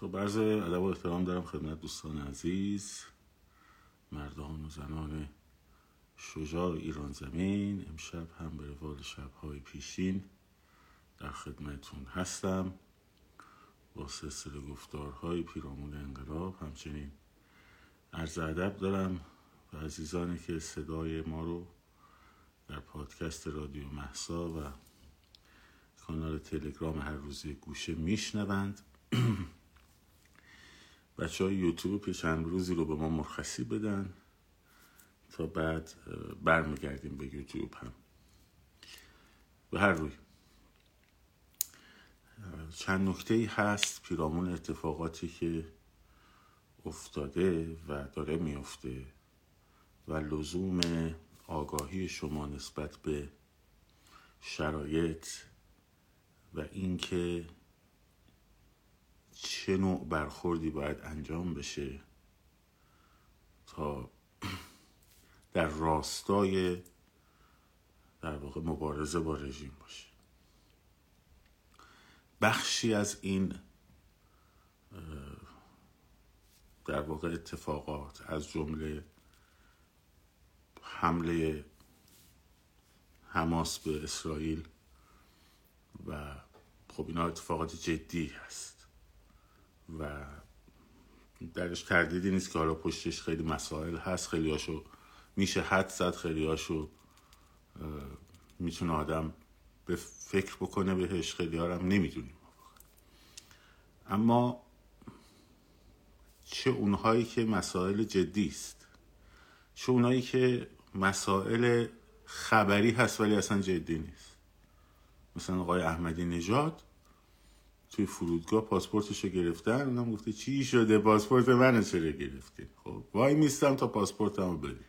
خب عرض ادب و احترام دارم خدمت دوستان عزیز مردان و زنان شجاع ایران زمین. امشب هم به روال شبهای پیشین در خدمتون هستم. با سلسله گفتارهای پیرامون انقلاب همچنین عرض ادب دارم و عزیزانی که صدای ما رو در پادکست رادیو محسا و کانال تلگرام هر روزی گوشه میشنوند. بچه های یوتیوب یه چند روزی رو به ما مرخصی بدن تا بعد برمیگردیم به یوتیوب هم. به هر روی. چند نکته ای هست پیرامون اتفاقاتی که افتاده و داره میفته و لزوم آگاهی شما نسبت به شرایط و اینکه چه نوع برخوردی باید انجام بشه تا در راستای در واقع مبارزه با رژیم باشه. بخشی از این در واقع اتفاقات از جمله حمله حماس به اسرائیل و خب اینا اتفاقات جدی هست. و درش تردیدی نیست که حالا پشتش خیلی مسائل هست خیلی هاشو میشه حد زد خیلی هاشو می‌تونه آدم به فکر بکنه بهش خیلی هم نمی‌دونیم. اما چه اونهایی که مسائل جدی است چه اونهایی که مسائل خبری هست ولی اصلا جدی نیست. مثلا آقای احمدی نژاد توی فرودگاه پاسپورتش رو گرفتن اونم گفته چی شده؟ پاسپورت منو چرا گرفتی؟ خب وای میستم تا پاسپورتم رو بدی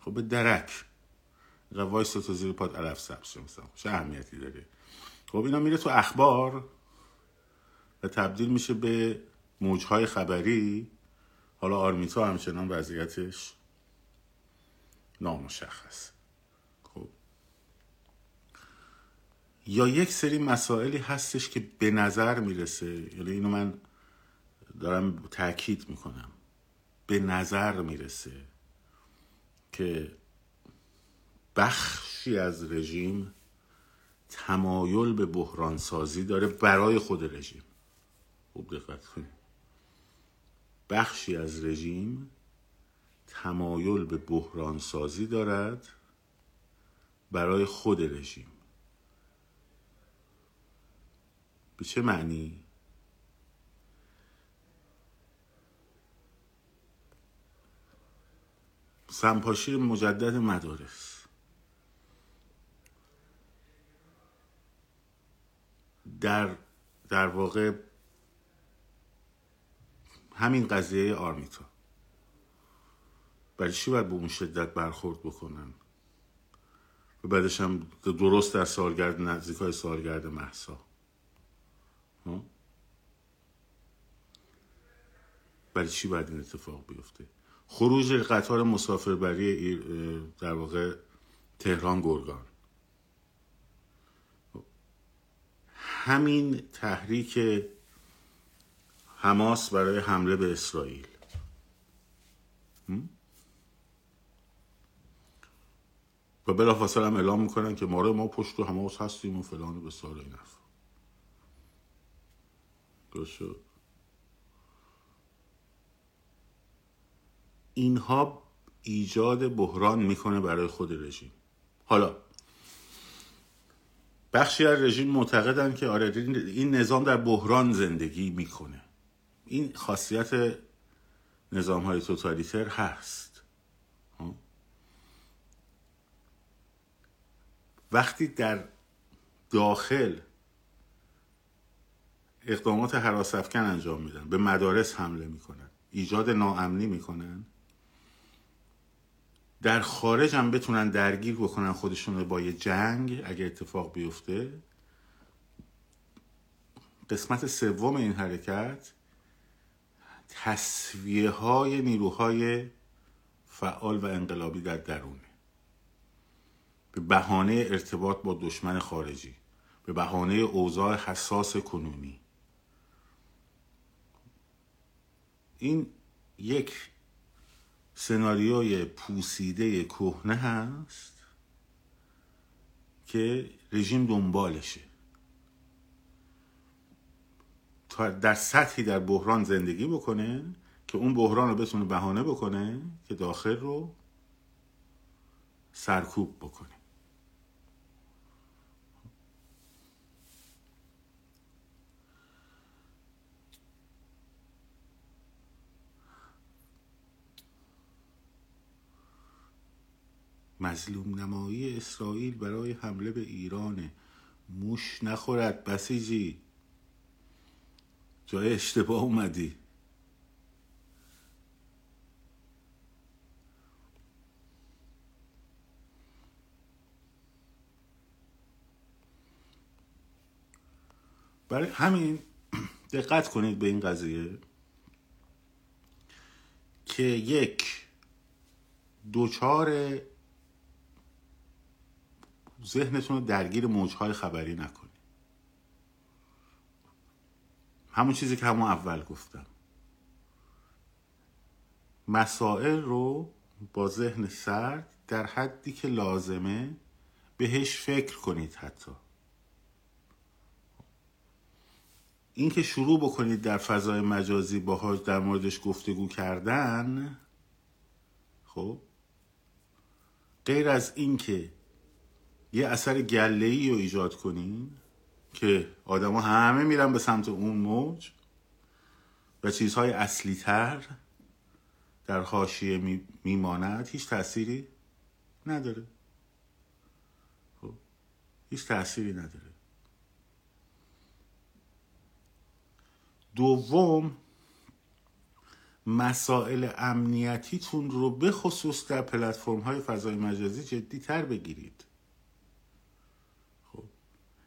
خب به درک. وایستا زیر پات علف سبز مثلا چه اهمیتی داره. خب اینا میره تو اخبار و تبدیل میشه به موجهای خبری. حالا آرمیتا همچنان وضعیتش نامشخص. یا یک سری مسائلی هستش که به نظر می‌رسه یعنی اینو من دارم تاکید می‌کنم به نظر می‌رسه که بخشی از رژیم تمایل به بحران سازی داره برای خود رژیم. خوب دقت کنید. بخشی از رژیم تمایل به بحران سازی دارد برای خود رژیم. به چه معنی؟ سمپاشی مجدد مدارس. در در واقع همین قضیه آرمیتا. برای چی باید به اون شدت برخورد بکنن؟ و بعدش هم درست در سالگرد نزدیک های سالگرد محسا برای چی باید این اتفاق بیفته؟ خروج قطار مسافربری در واقع تهران گرگان. همین تحریک حماس برای حمله به اسرائیل. و بلا فاصله هم اعلام می‌کنن که ما ما پشت و حماس هستیم و فلان و بسار این شد اینها ایجاد بحران می‌کنه برای خود رژیم. حالا بخشی از رژیم معتقدن که آره این نظام در بحران زندگی می‌کنه. این خاصیت نظام های توتالیتر هست. وقتی در داخل اقدامات حراس افکن انجام میدن. به مدارس حمله می‌کنن. ایجاد ناامنی می‌کنن. در خارج هم بتونن درگیر بکنن خودشون رو با یه جنگ اگه اتفاق بیفته. قسمت سوم این حرکت تصویه های نیروهای فعال و انقلابی در درونه. به بهانه ارتباط با دشمن خارجی. به بهانه اوضاع حساس کنونی. این یک سناریوی پوسیده کهنه هست که رژیم دنبالشه. تا در سطحی در بحران زندگی بکنه که اون بحران رو بتونه بهانه بکنه که داخل رو سرکوب بکنه. مظلوم نمایی اسرائیل برای حمله به ایرانه موش نخورد بسیجی. جای اشتباه اومدی. برای همین دقت کنید به این قضیه که یک دوچار ذهنتون رو درگیر موجهای خبری نکنید. همون چیزی که همون اول گفتم. مسائل رو با ذهن سرد در حدی که لازمه بهش فکر کنید حتی. اینکه شروع بکنید در فضای مجازی باهاش در موردش گفتگو کردن خب غیر از اینکه یه اثر گله ای رو ایجاد کنین که آدما همه میرن به سمت اون موج و چیزهای اصلی تر در حاشیه میماند. هیچ تأثیری نداره. خب هیچ تأثیری نداره. دوم مسائل امنیتیتون رو به خصوص در پلتفرم های فضای مجازی جدی تر بگیرید.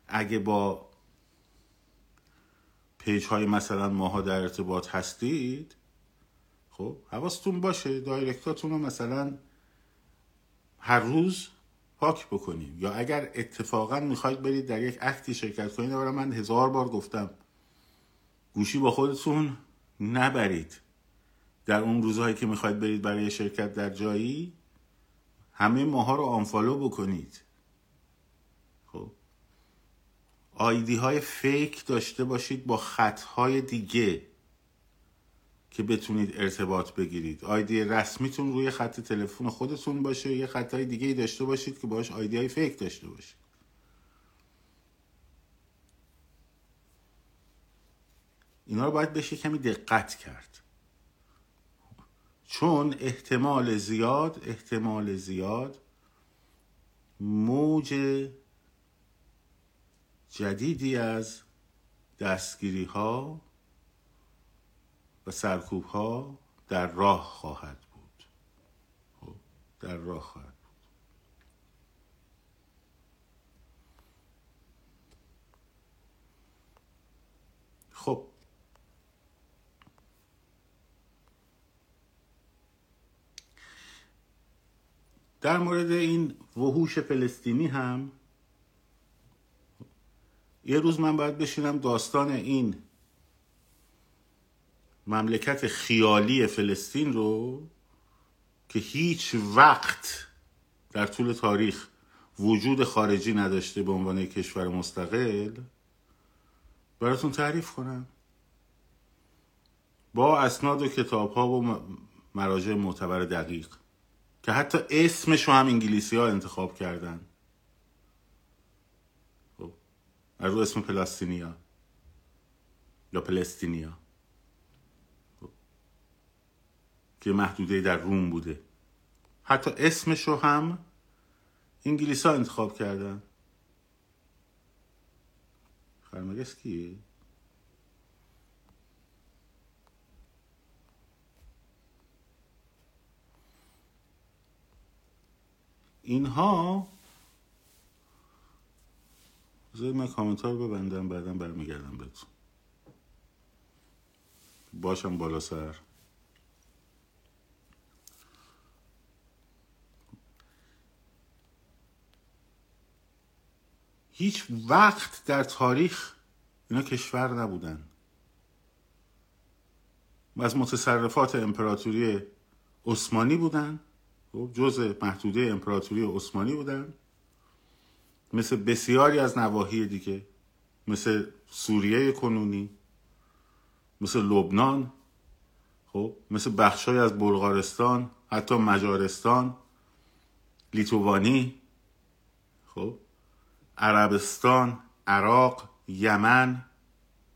اگه با پیج های مثلا ماها در ارتباط هستید خب حواستون باشه دایرکتاتون رو مثلا هر روز پاک بکنید یا اگر اتفاقا می‌خواید برید در یک اکتی شرکت کنید من هزار بار گفتم گوشی با خودتون نبرید. در اون روزهایی که می‌خواید برید برای شرکت در جایی همه ماها رو آنفالو بکنید خب آیدی های فیک داشته باشید با خط های دیگه که بتونید ارتباط بگیرید. آیدی رسمیتون روی خط تلفن خودتون باشه یه خط های دیگه داشته باشید که باش آیدی های فیک داشته باشید. اینا رو باید بشه کمی دقت کرد. چون احتمال زیاد احتمال زیاد موج جدیدی از دستگیری ها و سرکوب ها در راه خواهد بود. خب، در راه خواهد بود. خب. در مورد این وحوش فلسطینی هم یه روز من باید بشینم داستان این مملکت خیالی فلسطین رو که هیچ وقت در طول تاریخ وجود خارجی نداشته به عنوان کشور مستقل براتون تعریف کنم. با اسناد و کتاب ها و مراجع معتبر دقیق که حتی اسمش رو هم انگلیسی ها انتخاب کردن خب از رو اسم پلاستینیا یا پلستینیا خب. که محدوده در روم بوده حتی اسمش رو هم انگلیس ها انتخاب کردن خرمگس کیه؟ اینها بذارید من کامنت رو ببندم بعدا برمیگردم بهتون. باشم بالا سر. هیچ وقت در تاریخ اینا کشور نبودن. از متصرفات امپراتوری عثمانی بودن. خب جزء محدوده امپراتوری عثمانی بودن. مثل بسیاری از نواحی دیگه. مثل سوریه کنونی. مثل لبنان. خب مثل بخشای از بلغارستان حتی مجارستان. لیتوانی. خب عربستان عراق یمن.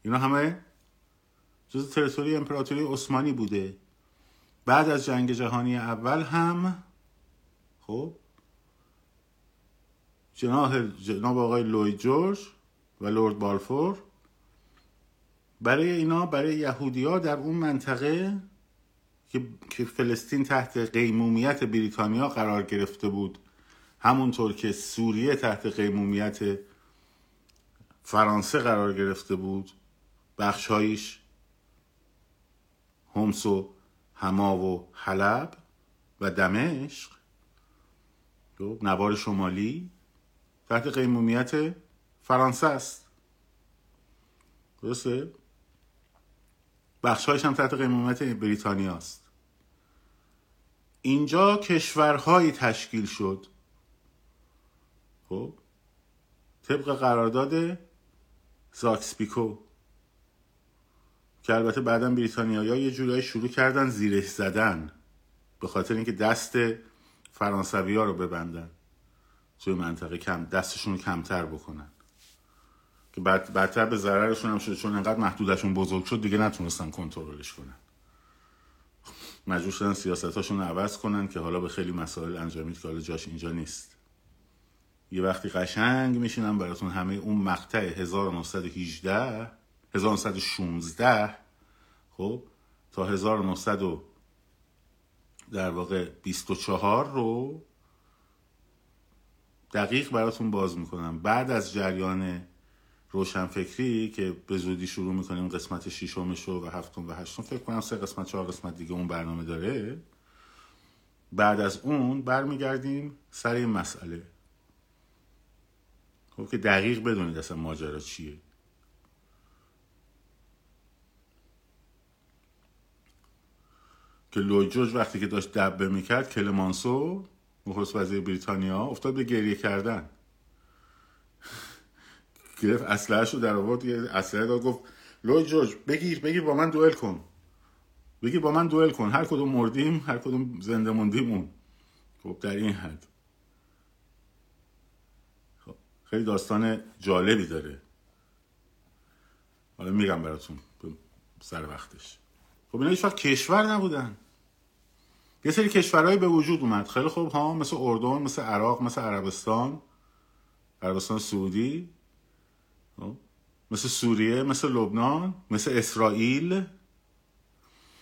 اینا همه جز تریتوری امپراتوری عثمانی بوده. بعد از جنگ جهانی اول هم خب جناب, جناب آقای لوید جورج و لورد بالفور. برای اینا برای یهودی در اون منطقه که فلسطین تحت قیمومیت بریتانیا قرار گرفته بود همونطور که سوریه تحت قیمومیت فرانسه قرار گرفته بود بخشهایش همس و هما و حلب و دمشق. نوار شمالی. تحت قیمومیت فرانسه است. درسته؟ بخشهایش هم تحت قیمومیت بریتانیا است. اینجا کشورهایی تشکیل شد. خب؟ طبق قرارداد زاکسپیکو. که البته بعدا بریتانیایی یه جورایی شروع کردن زیرش زدن. به خاطر اینکه دست فرانسوی ها رو ببندن. توی منطقه کم دستشون رو کمتر بکنن. که بدتر به ضررشون هم شد چون انقدر محدودشون بزرگ شد دیگه نتونستن کنترلش کنن. مجبور شدن سیاستاشون رو عوض کنن که حالا به خیلی مسائل انجامید که حالا جاش اینجا نیست. یه وقتی قشنگ میشینم براتون همه اون مقطع 1918 1916 خب تا 1900 در واقع 24 رو دقیق براتون باز می‌کنم. بعد از جریان روشنفکری که به زودی شروع می‌کنیم قسمت ششمش و هفتم و هشتم فکر کنم سه قسمت چهار قسمت دیگه اون برنامه داره. بعد از اون برمیگردیم سر این مسئله. خب که دقیق بدونید اصلا ماجرا چیه. که لویجوج وقتی که داشت دبه می‌کرد کلمانسو نخست وزیر بریتانیا افتاد به گریه کردن. گرفت اسلحه‌شو در آورد اسلحه داد گفت لوی جورج بگیر بگیر با من دوئل کن. بگیر با من دوئل کن هر کدوم مردیم هر کدوم زنده موندیمون. خب در این حد. خب خیلی داستان جالبی داره. حالا میگم براتون سر وقتش. خب اینا هیچ کشور نبودن. یه سری کشورهایی به وجود اومد. خیلی خوب ها مثل اردن مثل عراق مثل عربستان عربستان سعودی خب، مثل سوریه مثل لبنان مثل اسرائیل.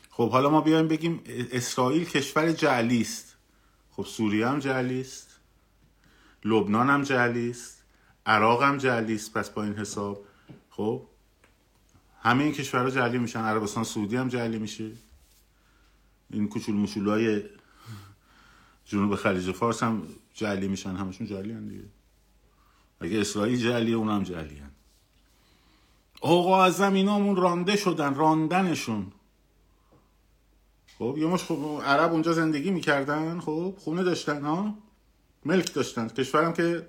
خب حالا ما بیایم بگیم اسرائیل کشور جعلی است خب سوریه هم جعلی است لبنان هم جعلی است عراق هم جعلی است پس با این حساب خب همه این کشورها جعلی میشن. عربستان سعودی هم جعلی میشه. این کوچول مشولای جنوب خلیج فارس هم جعلی میشن. همشون جعلی هم دیگه. اگه اسرائیل جعلیه اون هم جعلی هم. آقا از زمینامون رانده شدن راندنشون. خب یه مش خب عرب اونجا زندگی می‌کردن. خب خونه داشتن ها؟ ملک داشتن. کشورم که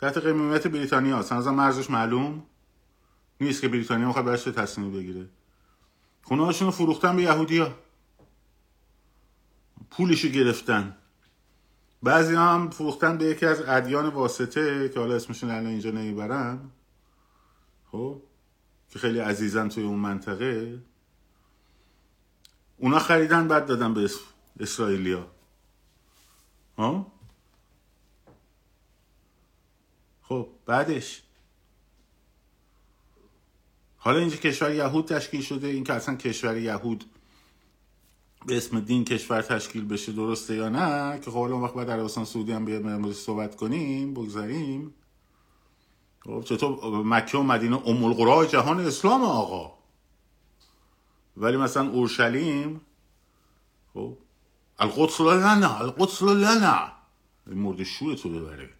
تحت قیمت بریتانیا هست هنوزم مرزش معلوم نیست که بریتانیا می‌خواد برش تصمیم بگیره. خونه هاشون رو فروختن به یهودی ها پولشو گرفتن. بعضی هم فروختن به یکی از ادیان واسطه که حالا اسمشون الان اینجا نمی‌برم. خب؟ که خیلی عزیزن توی اون منطقه. اونا خریدن بعد دادن به اسرائیلیا. ها؟ خب بعدش. حالا اینجا کشور یهود تشکیل شده این که اصلا کشور یهود به اسم دین کشور تشکیل بشه درسته یا نه که خب حالا وقت بعد عربستان سعودی هم بیاد صحبت کنیم بگذاریم. خب چطور؟ مکه و مدینه ام جهان اسلام آقا. ولی مثلا اورشلیم خب القدس لنا القدس لنا. مورد شور تو ببره.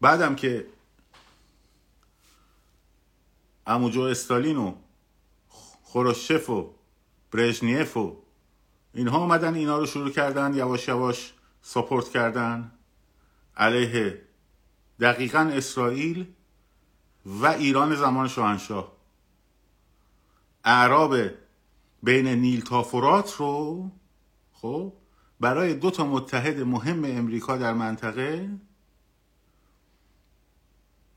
بعدم که اموجو استالین و خروشچف و برژنیف و اینها آمدن اینا رو شروع کردن یواش یواش ساپورت کردن علیه دقیقا اسرائیل و ایران زمان شاهنشاه اعراب بین نیل تافورات رو خب برای دو تا متحد مهم امریکا در منطقه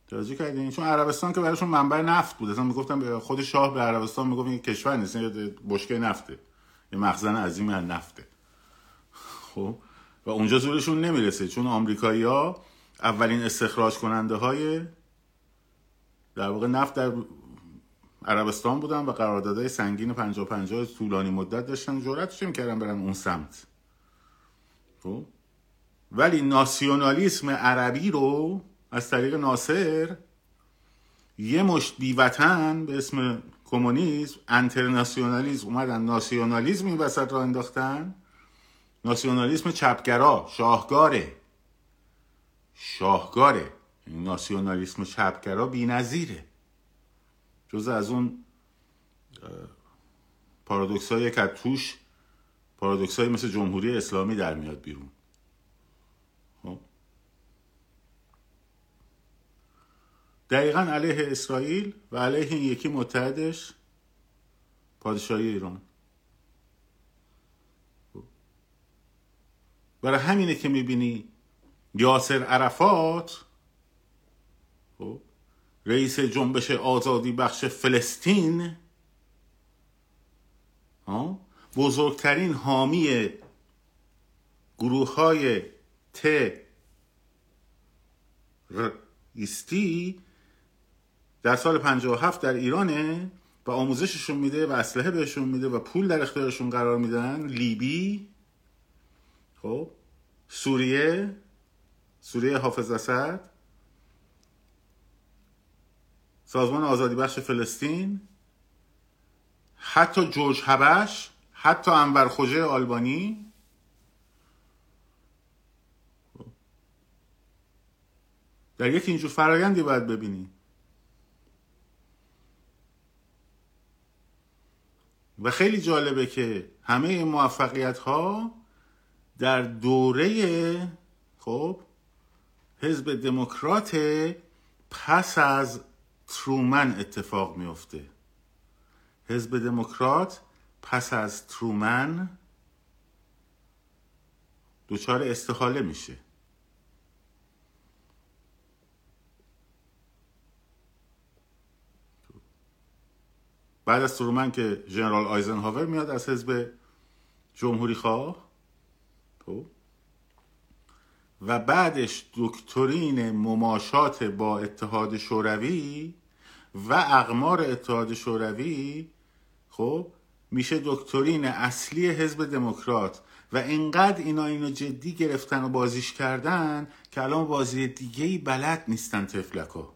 توجه کردین چون عربستان که برایشون منبع نفت بود. اصلا می‌گفتن خود شاه به عربستان می‌گفت این کشور نیست یه بشکه نفته. یه مخزن عظیمی از نفته. خب؟ و اونجا زورشون نمی‌رسه چون آمریکایی ها اولین استخراج کننده های در واقع نفت در عربستان بودن و قراردادهای سنگین 50 50 طولانی مدت داشتن. جرأتش می‌کردن برن اون سمت. خب؟ ولی ناسیونالیسم عربی رو از طریق ناصر. یه مشت بیوطن به اسم کمونیسم انترناسیونالیسم. اومدن ناسیونالیسم این وسط را انداختن. ناسیونالیسم چپگرا شاهگاره. شاهگاره. ناسیونالیسم چپگرا بی نظیره جز از اون پارادوکس های که توش پارادوکس های مثل جمهوری اسلامی در میاد بیرون. دقیقا علیه اسرائیل و علیه این یکی متحدش پادشاهی ایران. برای همینه که می‌بینی یاسر عرفات خب رئیس جنبش آزادی بخش فلسطین بزرگترین حامی گروه های ت ایستی در سال 57 در ایرانه و آموزششون میده و اسلحه بهشون میده و پول در اختیارشون قرار میدن. لیبی خب سوریه سوریه حافظ اسد سازمان آزادی بخش فلسطین حتی جورج هبش حتی انور خوجه آلبانی. در یک اینجور فرایندی باید ببینیم. و خیلی جالبه که همه این موفقیت ها در دوره خب حزب دموکرات پس از ترومن اتفاق میفته حزب دموکرات پس از ترومن دچار استحاله میشه. بعد از ترومن که ژنرال آیزنهاور میاد از حزب جمهوری خواه خب؟ و بعدش دکترین مماشات با اتحاد شوروی و اقمار اتحاد شوروی خب میشه دکترین اصلی حزب دموکرات و اینقدر اینا اینو جدی گرفتن و بازیش کردن که الان بازی دیگه ای بلد نیستن تفلکا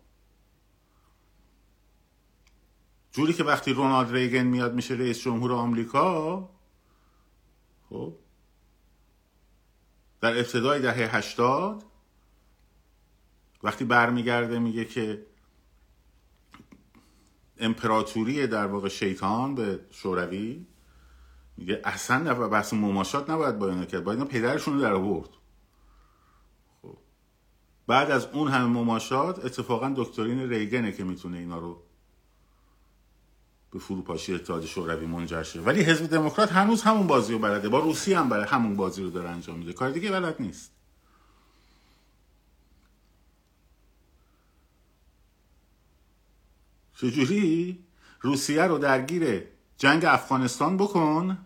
جوری که وقتی رونالد ریگن میاد میشه رئیس جمهور آمریکا خب در ابتدای دهه هشتاد وقتی برمیگرده میگه که امپراتوری در واقع شیطان به شوروی میگه اصلا بحث مماشات نباید با اینا کرد باید اینا پدرشون رو در آورد خب. بعد از اون همه مماشات اتفاقا دکترین ریگنه که می‌تونه اینا رو به فروپاشی اتحاد شوروی منجر شه. ولی حزب دموکرات هنوز همون بازی رو بلده. با روسیه هم برای همون بازی رو داره انجام میده. کار دیگه بلد نیست. چجوری؟ روسیه رو درگیر جنگ افغانستان بکن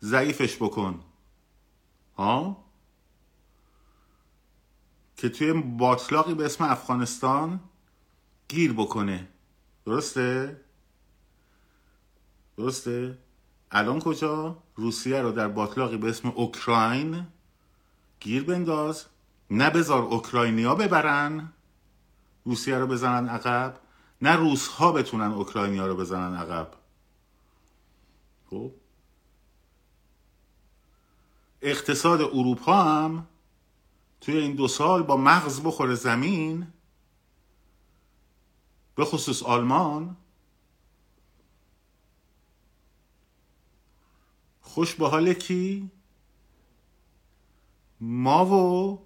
ضعیفش بکن. ها؟ که توی باطلاقی به اسم افغانستان گیر بکنه. درسته؟ درسته؟ الان کجا؟ روسیه رو در باطلاقی به اسم اوکراین؟ گیر بنداز. نه بذار اوکراینیا ببرن. روسیه رو بزنن عقب. نه روس ها بتونن اوکراینیا رو بزنن عقب. خب. اقتصاد اروپا هم توی این دو سال با مغز بخوره زمین. به خصوص آلمان. خوش به حال کی؟ ما و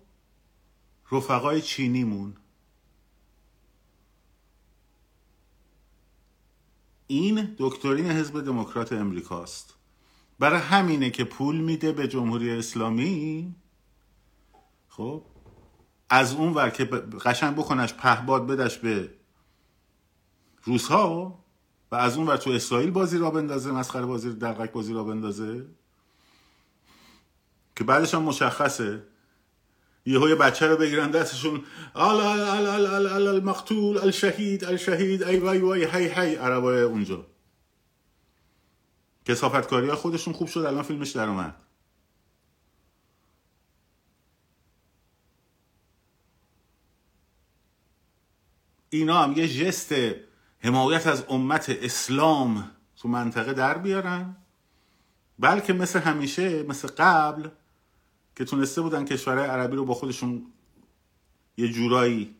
رفقای چینیمون. این دکترین حزب دموکرات امریکاست. برای همینه که پول میده به جمهوری اسلامی. خب از اون ور که قشنگ بکنش پهباد بدش به روس ها و از اون ور تو اسرائیل بازی را بندازه مسخره بازی دقیق بازی را بندازه. که بعدش هم مشخصه. یهو یه بچه رو بگیرن دستشون آل آل آل آل آل آل المقتول الشهید الشهید ای وای وای هی هی عربای اونجا. کسافتکاری ها خودشون خوب شد الان فیلمش در اومد. اینا هم یه جست حمایت از امت اسلام تو منطقه در بیارن. بلکه مثل همیشه مثل قبل که تونسته بودن کشورهای عربی رو با خودشون یه جورایی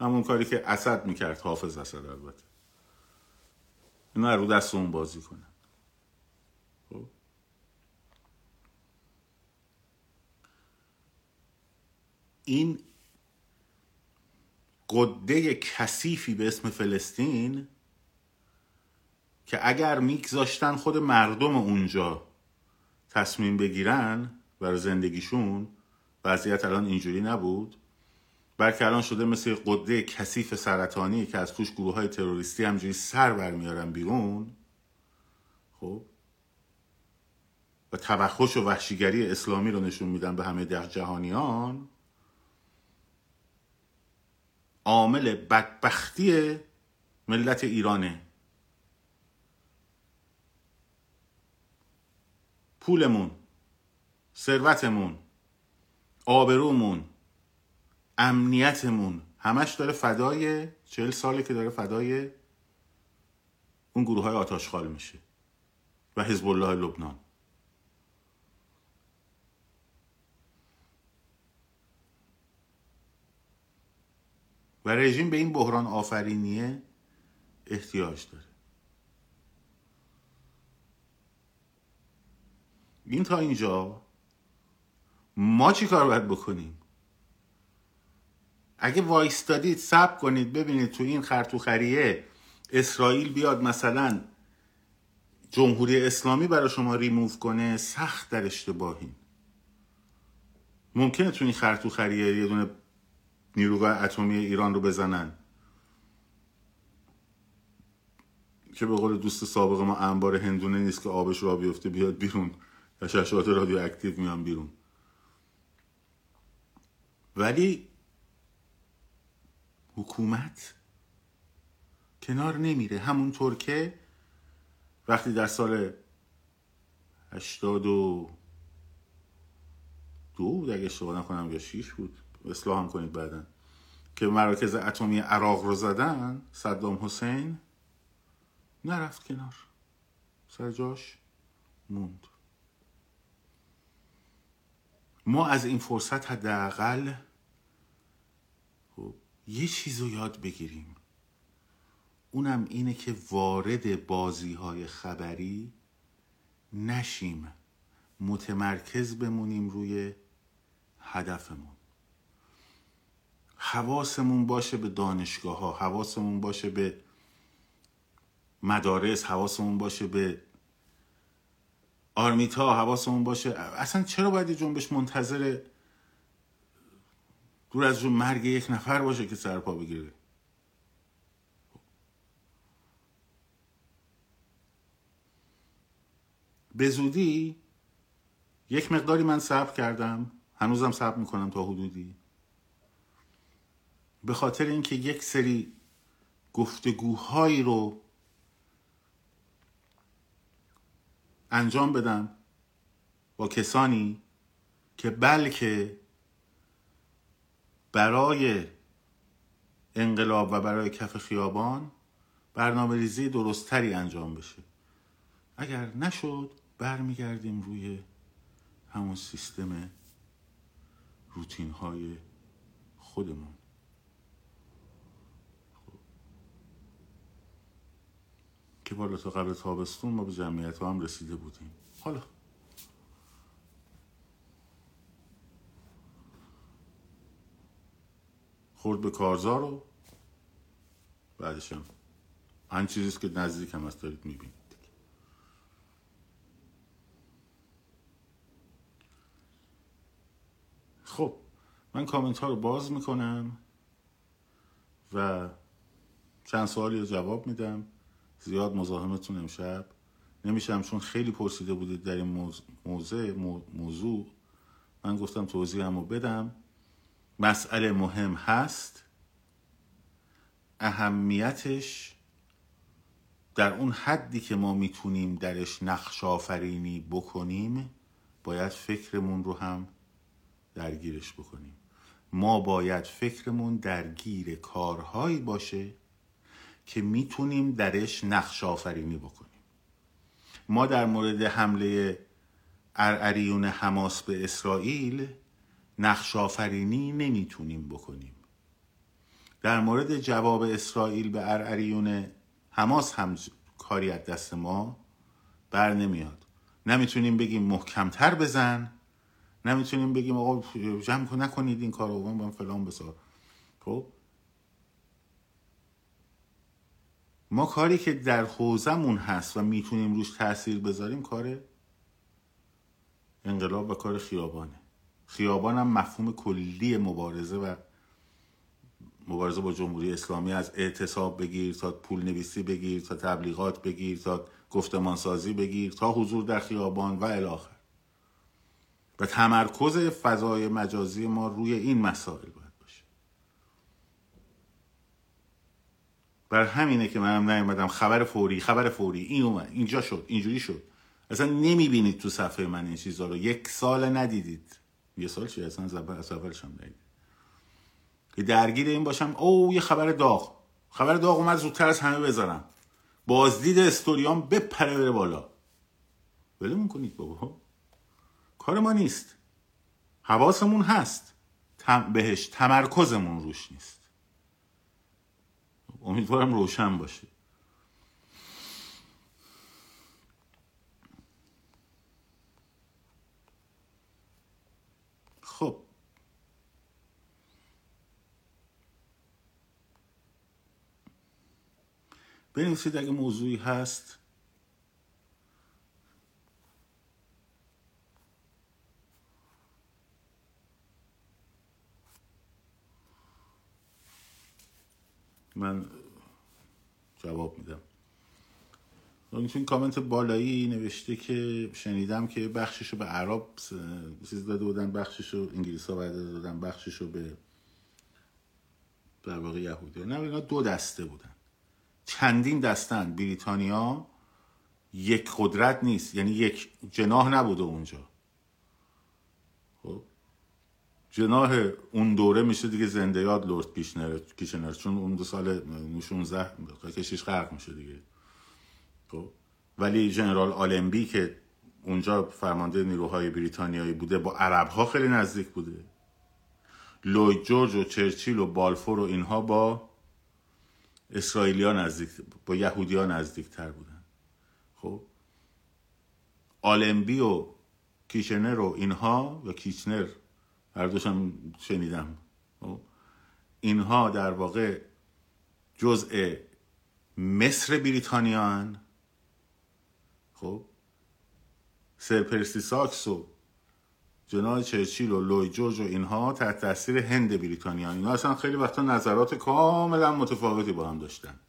همون کاری که اسد می‌کرد حافظ اسد البته. اینا رو دست اون بازی کنن. خب. این قده کثیفی به اسم فلسطین که اگر میگذاشتن خود مردم اونجا تصمیم بگیرن برای زندگیشون وضعیت الان اینجوری نبود. بلکه الان شده مثل قده کثیف سرطانی که از توش گروه های تروریستی همجوری سر برمیارن بیرون. خب؟ و توخش و وحشیگری اسلامی رو نشون میدن به همه در جهانیان. عامل بدبختی ملت ایرانه. پولمون ثروتمون آبرومون امنیتمون همش داره فدای چهل ساله که داره فدای اون گروه های آتاشخال میشه و حزب الله لبنان. و رژیم به این بحران آفرینیه احتیاج داره. این تا اینجا ما چی کار باید بکنیم؟ اگه وایستادید سب کنید ببینید تو این خرطوخریه اسرائیل بیاد مثلا جمهوری اسلامی برای شما ریموو کنه سخت در اشتباهیم ممکنه تو این خرطوخریه یه دونه نیروگاه اتمی ایران رو بزنن. که به قول دوست سابق ما انبار هندونه نیست که آبش را بیفته بیاد بیرون. تشعشعات رادیواکتیو میان بیرون. ولی حکومت کنار نمیره. همونطور که وقتی در سال هشتاد و دو بود اگه اشتباه نکنم یا شیش بود. اصلاح هم کنید بعدا. که مراکز اتمی عراق رو زدن صدام حسین نرفت کنار. سر جاش موند. ما از این فرصت حداقل خب یه چیز رو یاد بگیریم. اونم اینه که وارد بازی های خبری نشیم. متمرکز بمونیم روی هدفمون. حواسمون باشه به دانشگاه ها حواسمون باشه به مدارس حواسمون باشه به آرمیتا حواسمون باشه. اصلا چرا باید جنبش منتظر دور از جون مرگ یک نفر باشه که سرپا بگیره؟ به زودی یک مقداری من صبر کردم. هنوزم صبر می‌کنم تا حدودی. به خاطر اینکه یک سری گفتگوهایی رو انجام بدم با کسانی که بلکه برای انقلاب و برای کف خیابان برنامه ریزی درستتری انجام بشه. اگر نشد برمیگردیم روی همون سیستم روتین های خودمون. که بالا تا قبل تابستون ما به جمعیت هم رسیده بودیم. حالا. خورد به کارزار رو بعدش هم. این چیزیست که نزدیک هم هست دارید می‌بینید. خب من کامنت ها رو باز می‌کنم و چند سوالی رو جواب میدم. زیاد مزاحمتون امشب. نمیشم چون خیلی پرسیده بودید در این موضوع موضوع. من گفتم توضیح رو بدم. مسئله مهم هست. اهمیتش در اون حدی که ما می‌تونیم درش نقش آفرینی بکنیم باید فکرمون رو هم درگیرش بکنیم. ما باید فکرمون درگیر کارهایی باشه که می‌تونیم درش نقش آفرینی بکنیم. ما در مورد حمله ارعریون حماس به اسرائیل نقش آفرینی نمی‌تونیم بکنیم. در مورد جواب اسرائیل به ارعریون حماس هم کاری از دست ما بر نمیاد. نمی‌تونیم بگیم محکمتر بزن. نمی‌تونیم بگیم آقا جمع نکنید این کار رو فلان بسار خب؟ ما کاری که در حوزمون هست و می‌تونیم روش تاثیر بذاریم کار انقلاب و کار خیابانه. خیابان هم مفهوم کلی مبارزه و مبارزه با جمهوری اسلامی از اعتصاب بگیر تا پول نویسی بگیر تا تبلیغات بگیر تا گفتمانسازی بگیر تا حضور در خیابان و الاخر و تمرکز فضای مجازی ما روی این مسائل باید باشه بر همینه که منم نیومدم. خبر فوری خبر فوری. این اومد. اینجا شد. اینجوری شد. اصلا نمی‌بینید تو صفحه من این چیزا رو. یک سال ندیدید. یه سال چی؟ اصلا از اولش هم که درگیر این باشم. او یه خبر داغ. خبر داغ اومد زودتر از همه بذارم. بازدید استوریان بپره بره بالا. ولمون کنید بابا. کار ما نیست. حواسمون هست. بهش تمرکزمون روش نیست. امیدوارم روشن باشه. خب. بنویسید اگه موضوعی هست. من جواب میدم. این کامنت بالایی نوشته که شنیدم که بخششو به عرب چیز داده بودن بخششو انگلیس ها دادن بخششو به در واقع یهودی. نه اینا دو دسته بودن. چندین دستن. بریتانیا یک قدرت نیست. یعنی یک جناح نبوده اونجا. خب؟ جناح اون دوره میشه دیگه زنده یاد لورد کیشنر کیشنر چون اون دو سال 16 کشیش غرق میشه دیگه. خب؟ ولی جنرال آلمبی که اونجا فرمانده نیروهای بریتانیایی بوده با عرب ها خیلی نزدیک بوده. لوید جورج و چرچیل و بالفور و اینها با اسرائیلیا نزدیک با یهودیا نزدیک تر بودن. خب؟ آلمبی و کیشنر و اینها و کیچنر هر دوشم شنیدم. خب؟ اینها در واقع جزء مصر بریتانیان. خب. سر پرسی ساکس و جناب چرچیل و لوی جورج و اینها تحت تاثیر هند بریتانیان. اینا اصلا خیلی وقتا نظرات کاملا متفاوتی با هم داشتن.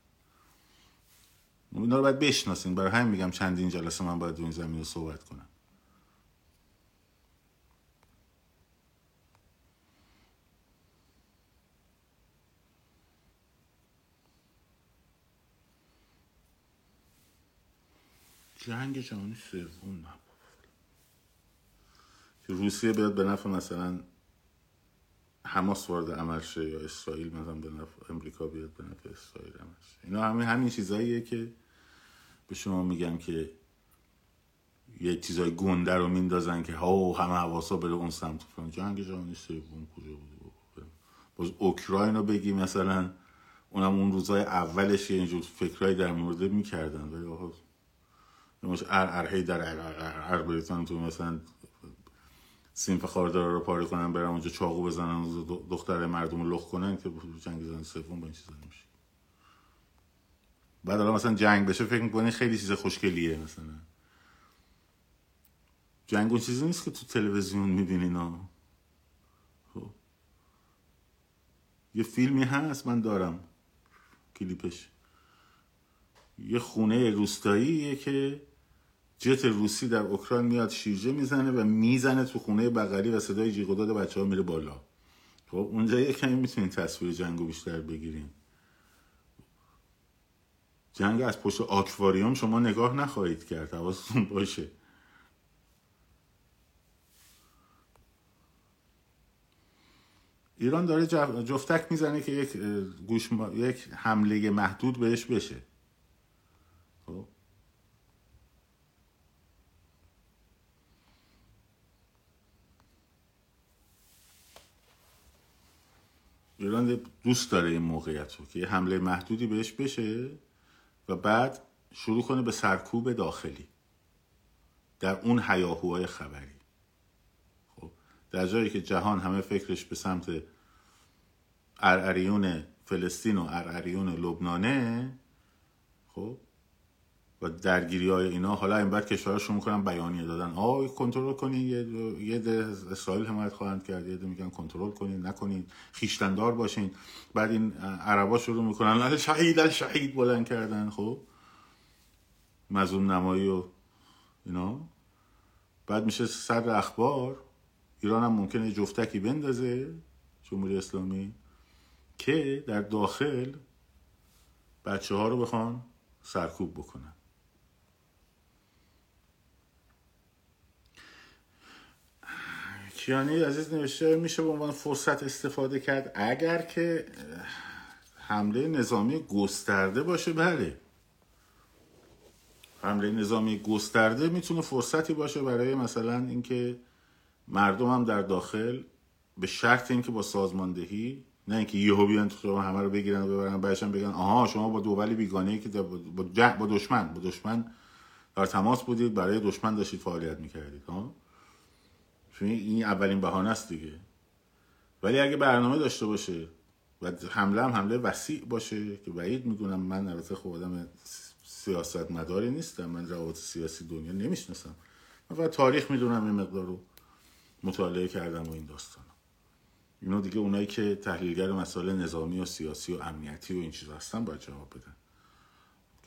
اینا رو باید بشناسین. برای همین میگم چندین جلسه من باید این زمین رو صحبت کنم. جنگ جهانی سوم نه که روسیه بیاد به نفع مثلا حماس وارد عمل شه یا اسرائیل مثلا به نفع امریکا بیاد به نفع اسرائیل عمل شه. اینا همین همین چیزاییه که به شما میگم که یه چیزای گنده رو میندازن که ها همه حواسا بره اون سمت فران جنگ جهانی سوم کجا بود؟ باز اوکراین رو بگی مثلا. اونم اون روزای اولش یه اینجور فکرهایی در مورد می‌کردن. ولی مش ار ار هی در ار ار ار بریتان تو مثلا سینف خاردار رو پاره کنن برن اونجا چاقو بزنن دختر مردم رو لخ کنن که جنگ زن سوم با این چیزا نمیشه. بعد حالا مثلا جنگ بشه فکر می‌کنی خیلی چیز خوشگلیه مثلا. جنگ اون چیزی نیست که تو تلویزیون می‌بینین ها خب. یه فیلمی هست من دارم. کلیپش. یه خونه روستاییه که جت روسی در اوکراین میاد شیرجه می‌زنه و می‌زنه تو خونه بغلی و صدای جیغ داد بچه ها میره بالا. خب اونجا یه کمی می‌تونین تصویر جنگو بیشتر بگیرین. جنگ از پشت آکواریوم شما نگاه نخواهید کرد حواستون باشه. ایران داره جفتک می‌زنه که یک گوش یک حمله محدود بهش بشه. خب؟ ایران دوست داره این موقعیت رو که یه حمله محدودی بهش بشه و بعد شروع کنه به سرکوب داخلی در اون حیاهوهای خبری. خب در جایی که جهان همه فکرش به سمت ارعریون فلسطین و ارعریون لبنانه خب و درگیری های اینا. حالا این بعد کشورها می‌کنن بیانیه دادن. آه کنترل کنین. یه یه اسرائیل حمایت خواهند کرد. یه ده میگن کنترل کنین. نکنین. خیشتندار باشین. بعد این عربا شروع می‌کنن. شهید شهید بلند کردن. خب؟ مظلوم نمایی و اینا. بعد میشه سر اخبار. ایران هم ممکنه جفتکی بندازه. جمهوری اسلامی. که در داخل بچه ها رو بخوان سرکوب بکنن. کیانی عزیز نوشته میشه به عنوان فرصت استفاده کرد اگر که حمله نظامی گسترده باشه؟ بله. حمله نظامی گسترده می‌تونه فرصتی باشه برای مثلا اینکه مردم هم در داخل به شرط اینکه با سازماندهی نه اینکه یهو بیان تو همه رو بگیرن و ببرن بعدش بگن آها شما با دولی بیگانه که با, با دشمن با دشمن در تماس بودید برای دشمن داشتید فعالیت می‌کردید. ها چون این اولین بهانه است دیگه. ولی اگه برنامه داشته باشه و حمله هم حمله وسیع باشه که بعید می‌دونم من البته خب آدم سیاست مداری نیستم من روابط سیاسی دنیا نمی‌شناسم. من فقط تاریخ می‌دونم این مقدار رو مطالعه کردم و این داستان. اینا دیگه اونایی که تحلیلگر مسائل نظامی و سیاسی و امنیتی و این چیز هستن باید جواب بدن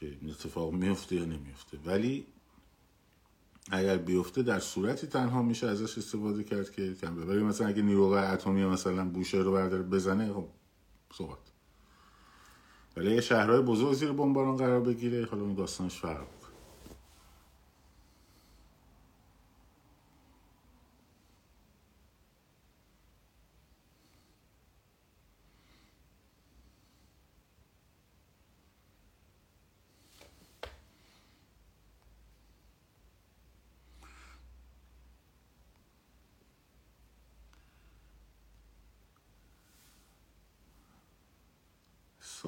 که این اتفاق میفته یا نمیفته ولی اگر بیفته در صورتی تنها میشه ازش استفاده کرد که کم ولی مثلا اگه نیروهای اتمی مثلا بوشه رو برداره بزنه خب صحبت. ولی اگه شهرهای بزرگ زیر بمباران قرار بگیره حالا اون داستانش فرق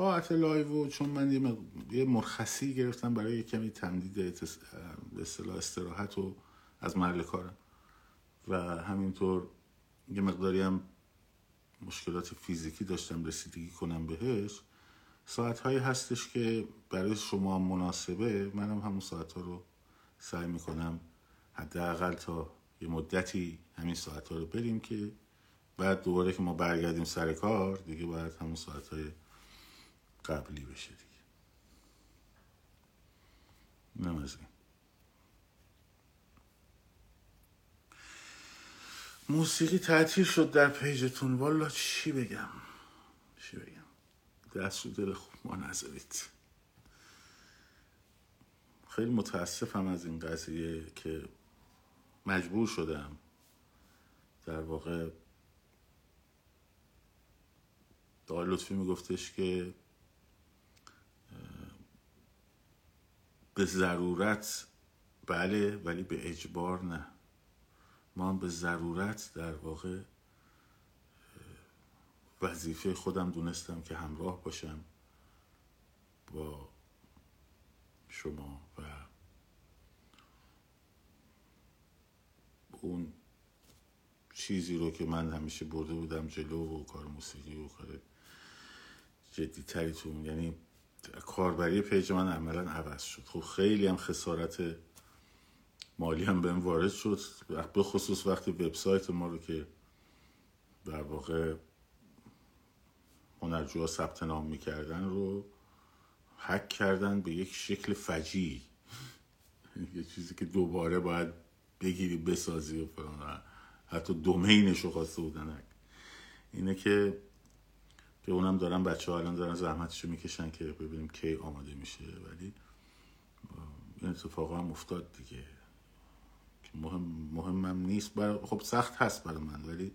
ساعت live چون من یه, مرخصی گرفتم برای کمی تمدید به اصطلاح استراحت و از محل کارم. و همینطور یه مقداری هم مشکلات فیزیکی داشتم رسیدگی کنم بهش. ساعت هایی هستش که برای شما مناسبه. منم همون ساعت ها رو سعی می‌کنم حداقل تا یه مدتی همین ساعت ها رو بریم که بعد دوباره که ما برگردیم سر کار دیگه باید همون ساعت های قبلی بشه دیگه. اینم موسیقی تعطیل شد در پیجتون. والا چی بگم؟ چی بگم؟ دست رو دل خوب ما نذارید. خیلی متاسفم از این قضیه که مجبور شدم در واقع دار لطفی میگفتش که به ضرورت بله ولی به اجبار نه. ما هم به ضرورت در واقع وظیفه خودم دونستم که همراه باشم با شما و اون چیزی رو که من همیشه برده بودم جلو و کار موسیقی و کار جدی تری تو یعنی کاربری پیج من عملا عوض شد. خب خیلی هم خسارت مالی هم بهم وارد شد. به خصوص وقتی وبسایت ما رو که در واقع هنرجوها ثبت نام می‌کردن رو حک کردن به یک شکل فجی یه چیزی که دوباره باید بگیری بسازی و فلان. حتی دومینش رو خواسته بودن اینه که که اونم دارن بچه ها الان دارن زحمتشو می‌کشن که ببینیم کی آماده میشه. ولی این اتفاق هم افتاد دیگه. که مهم مهمم نیست. برای خب سخت هست برای من ولی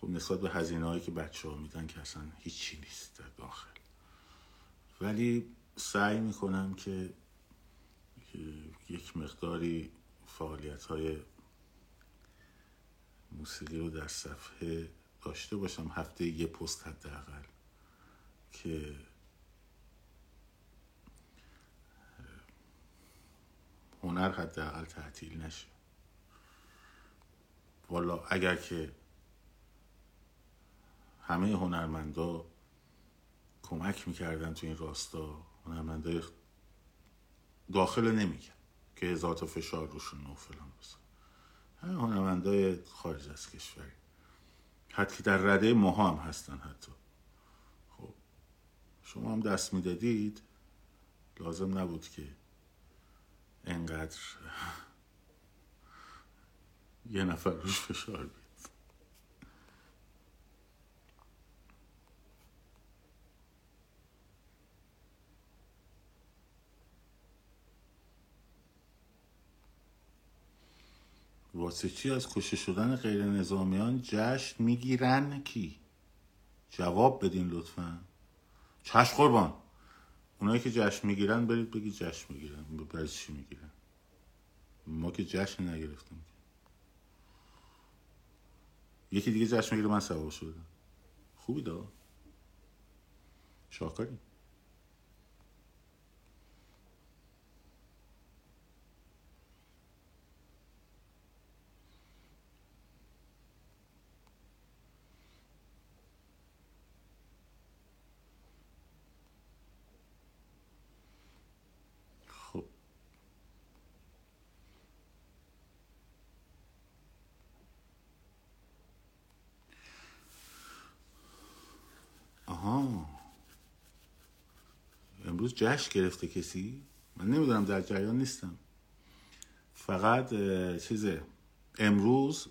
خب نسبت به هزینه هایی که بچه ها میدن که اصلا هیچی نیست در داخل. ولی سعی می‌کنم که یک مقداری فعالیت های موسیقی رو در صفحه داشته باشم هفته یه پست حداقل که هنر حداقل تعطیل نشه. والا اگر که همه هنرمندا کمک می‌کردن تو این راستا هنرمندای داخل نمیگن که هزار تا فشار روشون و فلان. همه هنرمندای خارج از کشوری. حتی در رده ماها هم هستن حتی. خب شما هم دست می‌دادید. لازم نبود که انقدر یه نفر روش فشار بید واسه چی از کشته شدن غیر نظامیان جشن می‌گیرن کی؟ جواب بدین لطفا. چشم قربان. اونایی که جشن می‌گیرن برید بگی جشن می‌گیرن. برای چی می‌گیرن؟ ما که جشن نگرفتیم. یکی دیگه جشن می‌گیره من سوار شدم. خوبی دا شاکریم امروز جشن گرفته کسی؟ من نمی‌دونم در جریان نیستم. فقط چیزه. امروز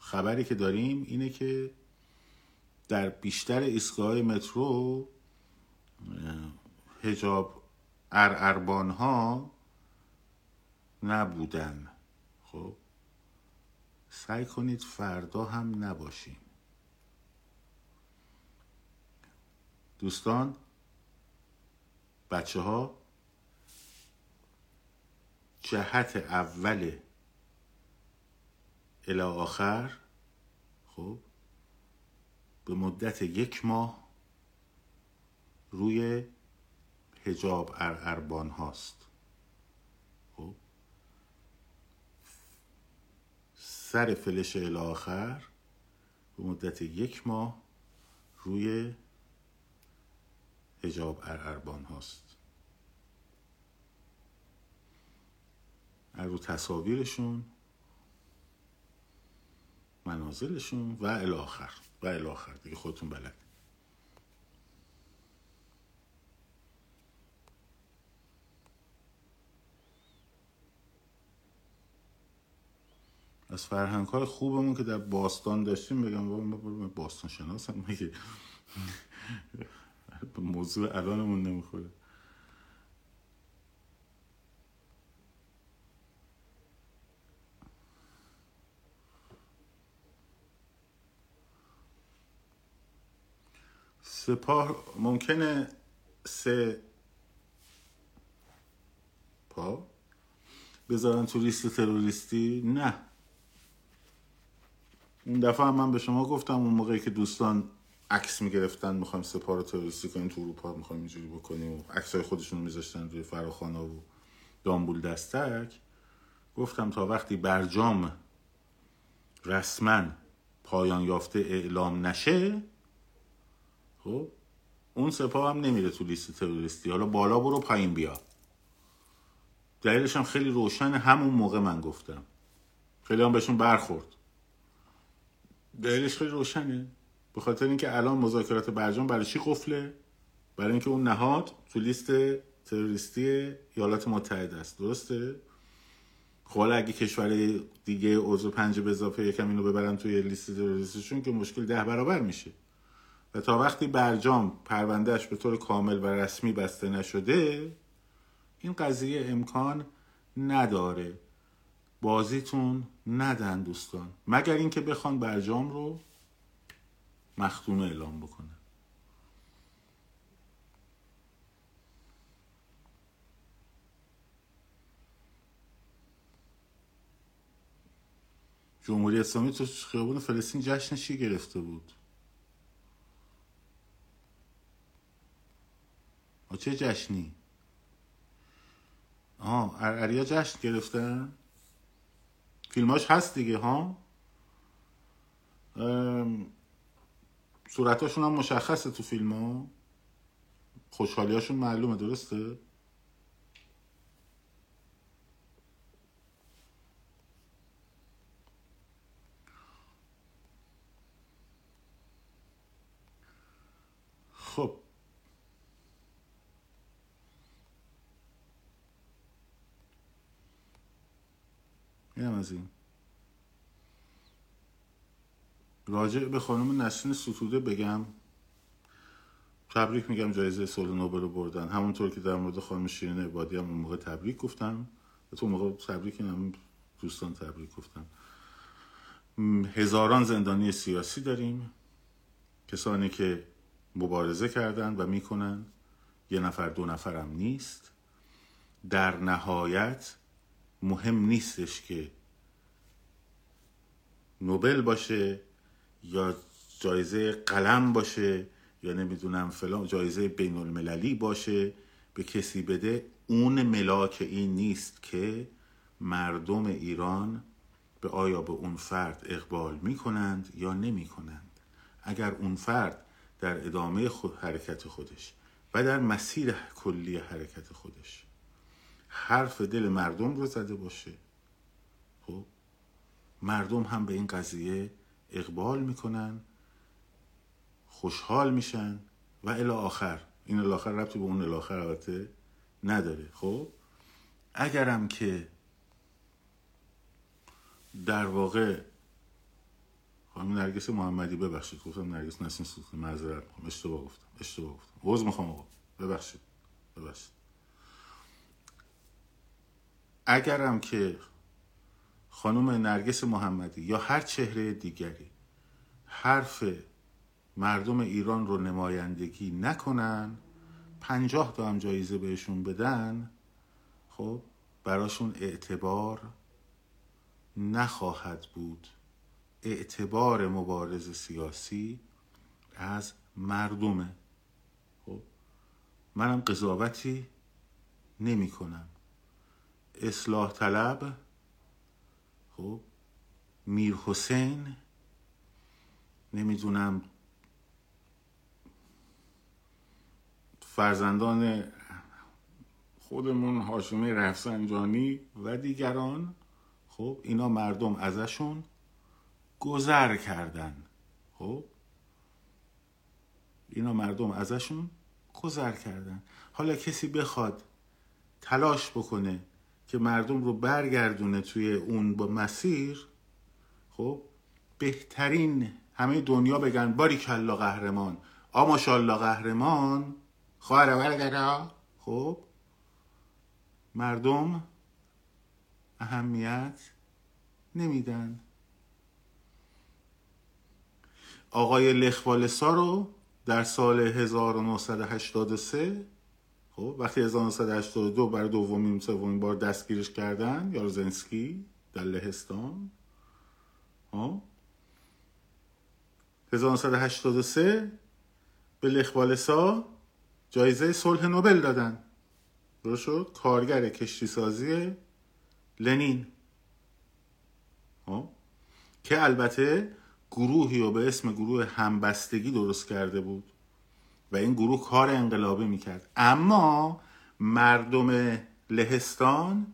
خبری که داریم اینه که در بیشتر ایستگاه مترو هجاب اربان ها نبودن. خب؟ سعی کنید فردا هم نباشیم دوستان بچه ها جهت اول الى آخر خب به مدت یک ماه روی هجاب اربان هاست. خب سر فلش الى آخر به مدت یک ماه روی هجاب اربان هاست. رو تصاویرشون منازلشون و الاخر و الاخر دیگه خودتون بلد. از فرهنگ های خوبمون که در باستان داشتیم بگم باستان شناسم میگه به موضوع الانمون نمی‌خوره. سپاه ممکنه سه پا بذارن تو لیست تروریستی؟ نه. اون دفعه من به شما گفتم اون موقعی که دوستان عکس می‌گرفتن می‌خوایم سپاه رو تروریستی کنیم تو اروپا می‌خوایم اینجوری بکنیم. و عکس های خودشون رو میذاشتن روی فراخانه و دامبول دستک. گفتم تا وقتی برجام رسما پایان یافته اعلام نشه خب اون سپاه هم نمیره تو لیست تروریستی. حالا بالا برو پایین بیا. دلیلش هم خیلی روشن همون موقع من گفتم. خیلی هم بهشون برخورد. دلیلش خیلی روشنه. به خاطر اینکه الان مذاکرات برجام برای چی قفله؟ برای اینکه اون نهاد تو لیست تروریستی ایالات متحده است. درسته؟ خب اگه کشور دیگه عضو پنج به اضافه یکم اینو ببرن توی لیست تروریستیشون که مشکل ده برابر میشه. و تا وقتی برجام پروندهش به طور کامل و رسمی بسته نشده این قضیه امکان نداره. بازیتون ندن دوستان. مگر اینکه بخوان برجام رو مختونه اعلام بکنه. جمهوری اسلامی تو خیابون فلسطین جشن چی گرفته بود؟ چه جشنی؟ آه اریا جشن گرفتن؟ فیلماش هست دیگه ها؟ صورتاشون هم مشخصه تو فیلم ها خوشحالیاشون معلومه درسته؟ خب. اینم از راجع به خانم نسرین ستوده بگم. تبریک میگم جایزه صلح نوبل رو بردن. همونطور که در مورد خانم شیرین عبادی هم اون موقع تبریک گفتم. تو موقع تبریک هم دوستان تبریک گفتم. هزاران زندانی سیاسی داریم. کسانی که مبارزه کردن و می‌کنن. یه نفر دو نفرم نیست. در نهایت مهم نیستش که نوبل باشه. یا جایزه قلم باشه یا نمی‌دونم فلان جایزه بین المللی باشه به کسی بده اون ملاک این نیست که مردم ایران به آیا به اون فرد اقبال می‌کنند یا نمی کنند اگر اون فرد در ادامه خود حرکت خودش و در مسیر کلی حرکت خودش حرف دل مردم رو زده باشه خب؟ مردم هم به این قضیه اقبال می‌کنن خوشحال میشن و الی آخر. این الی آخر ربطی به اون الی آخر البته نداره. خب اگرم که در واقع خانم نرگس محمدی ببخشید گفتم نرگس نسین سوخت معذرت می‌خوام. اشتباه گفتم اشتباه گفتم. عذر می‌خوام آقا. ببخشید ببخشید. اگرم که خانم نرگس محمدی یا هر چهره دیگری. حرف مردم ایران رو نمایندگی نکنن. پنجاه تا هم جایزه بهشون بدن. خب براشون اعتبار نخواهد بود. اعتبار مبارز سیاسی از مردمه خب منم قضاوتی نمی کنم. اصلاح طلب خب میر حسین نمی‌دونم فرزندان خودمون هاشمی رفسنجانی و دیگران. خب اینا مردم ازشون گذر کردن. خب اینا مردم ازشون گذر کردن. حالا کسی بخواد تلاش بکنه که مردم رو برگردونه توی اون با مسیر خب بهترین همه دنیا بگن باری کلا قهرمان. آ ماشاءالله قهرمان. خواهر برگرا خب مردم اهمیت نمیدن. آقای لخوالسا رو در سال 1983 خب وقتی 1982 برای دومین سومین بار دستگیرش کردن یارزنسکی در لهستان. 1983 به لخوالسا جایزه صلح نوبل دادن. درست کارگر کشتی سازی لنین که البته گروهی رو به اسم گروه همبستگی درست کرده بود. و این گروه کار انقلابی می‌کرد. اما مردم لهستان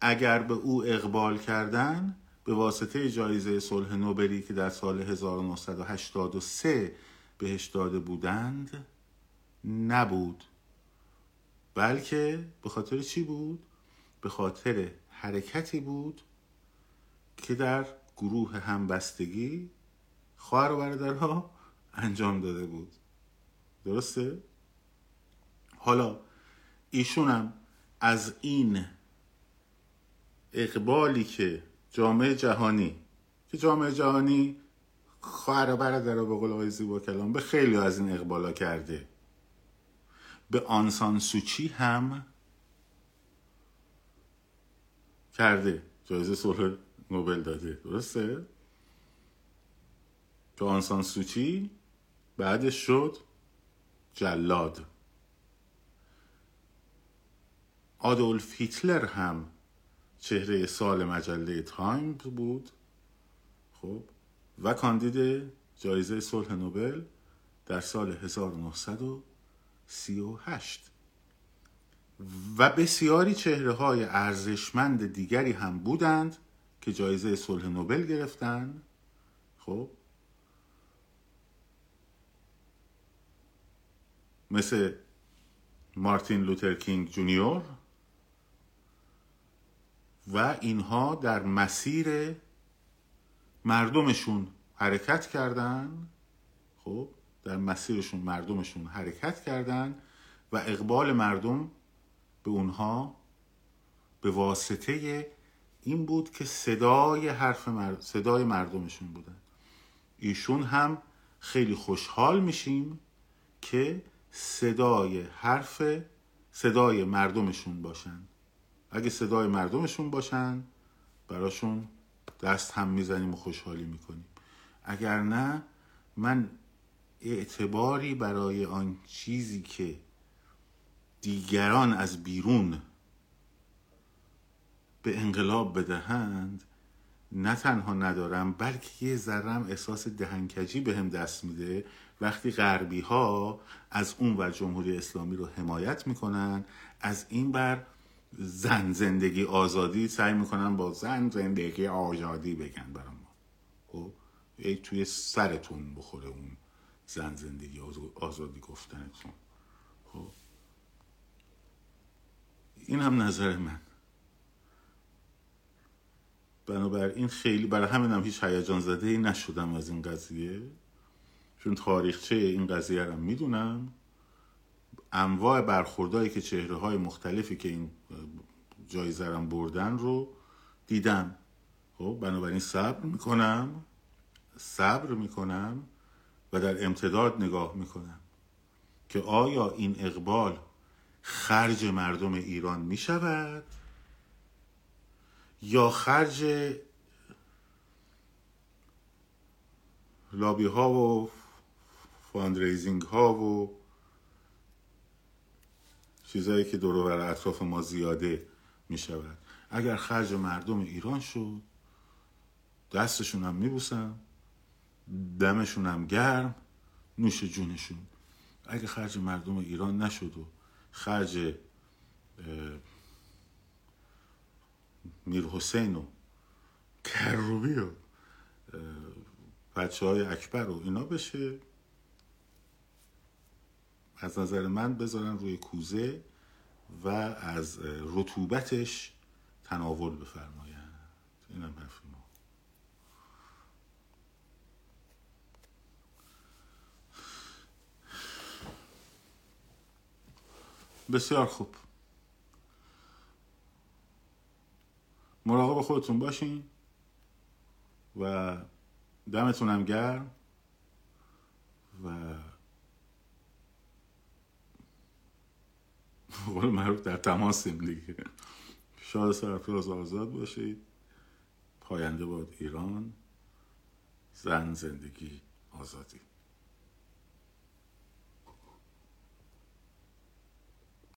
اگر به او اقبال کردن به واسطه جایزه صلح نوبلی که در سال 1983 بهش داده بودند نبود. بلکه به خاطر چی بود؟ به خاطر حرکتی بود که در گروه همبستگی خواهر و برادرها انجام داده بود. درسته؟ حالا ایشونم از این اقبالی که جامعه جهانی که جامعه جهانی خواهر و برادر به قول آقای زیبا کلام به خیلی از این اقبالا کرده. به آنسان سوچی هم کرده. جایزه صلح نوبل داده. درسته؟ که آنسان سوچی بعدش شد. جلاد. آدولف هیتلر هم چهره سال مجله تایم بود. خب و کاندید جایزه صلح نوبل در سال 1938 و بسیاری چهره های ارزشمند دیگری هم بودند که جایزه صلح نوبل گرفتن خب مثل مارتین لوتر کینگ جونیور و اینها در مسیر مردمشون حرکت کردن. خب در مسیرشون مردمشون حرکت کردن و اقبال مردم به اونها به واسطه این بود که صدای حرف صدای مردمشون بودن. ایشون هم خیلی خوشحال میشیم که صدای حرف صدای مردمشون باشن. اگه صدای مردمشون باشن براشون دست هم می‌زنیم و خوشحالی می‌کنیم. اگر نه من اعتباری برای آن چیزی که دیگران از بیرون به انقلاب بدهند نه تنها ندارم بلکه یه ذرم احساس دهنکجی به هم دست میده. وقتی غربی ها از اون و جمهوری اسلامی رو حمایت می‌کنن از این بر زن زندگی آزادی سعی می‌کنن با زن زندگی آزادی بگن برام خب؟ توی سرتون بخوره اون زن زندگی آزادی گفتنتون. خب؟ این هم نظر من. بنابراین خیلی برای همین هم هیچ هیجان زده ای نشدم از این قضیه. چون تاریخچه این قضیه رو می‌دونم انواع برخوردهایی که چهره های مختلفی که این جایزه رو بردن رو دیدم. خب بنابراین صبر می‌کنم صبر می‌کنم و در امتداد نگاه می‌کنم که آیا این اقبال خرج مردم ایران می‌شود یا خرج لابی ها و fundraising ها و چیزهایی که دور و بر اطراف ما زیاده می شود اگر خرج مردم ایران شد دستشون هم میبوسم دمشون هم گرم نوش جونشون. اگر خرج مردم ایران نشد و خرج میر حسین و کروبی و بچه های اکبر و اینا بشه از نظر من بذارن روی کوزه و از رطوبتش تناول بفرمایند اینم حرف ما. بسیار خوب. مراقب خودتون باشین و دمتونم گرم و قول معروف در تماسیم دیگه. شاد سرفراز آزاد باشید. پاینده باد ایران. زن زندگی آزادی.